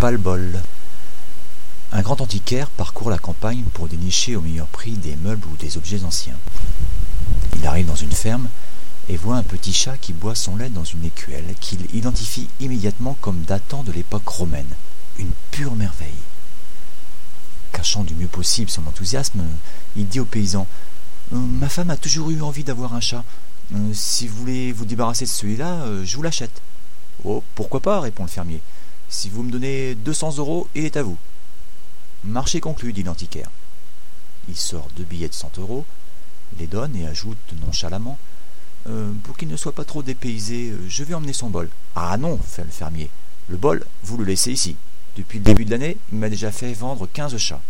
pas le bol. Un grand antiquaire parcourt la campagne pour dénicher au meilleur prix des meubles ou des objets anciens. Il arrive dans une ferme et voit un petit chat qui boit son lait dans une écuelle qu'il identifie immédiatement comme datant de l'époque romaine. Une pure merveille. Cachant du mieux possible son enthousiasme, il dit au paysan euh, Ma femme a toujours eu envie d'avoir un chat. Euh, si vous voulez vous débarrasser de celui-là, euh, je vous l'achète. Oh, pourquoi pas? répond le fermier. Si vous me donnez 200 euros, il est à vous. Marché conclu, dit l'antiquaire. Il sort deux billets de 100 euros, les donne et ajoute nonchalamment euh, Pour qu'il ne soit pas trop dépaysé, je vais emmener son bol. Ah non, fait le fermier. Le bol, vous le laissez ici. Depuis le début de l'année, il m'a déjà fait vendre quinze chats.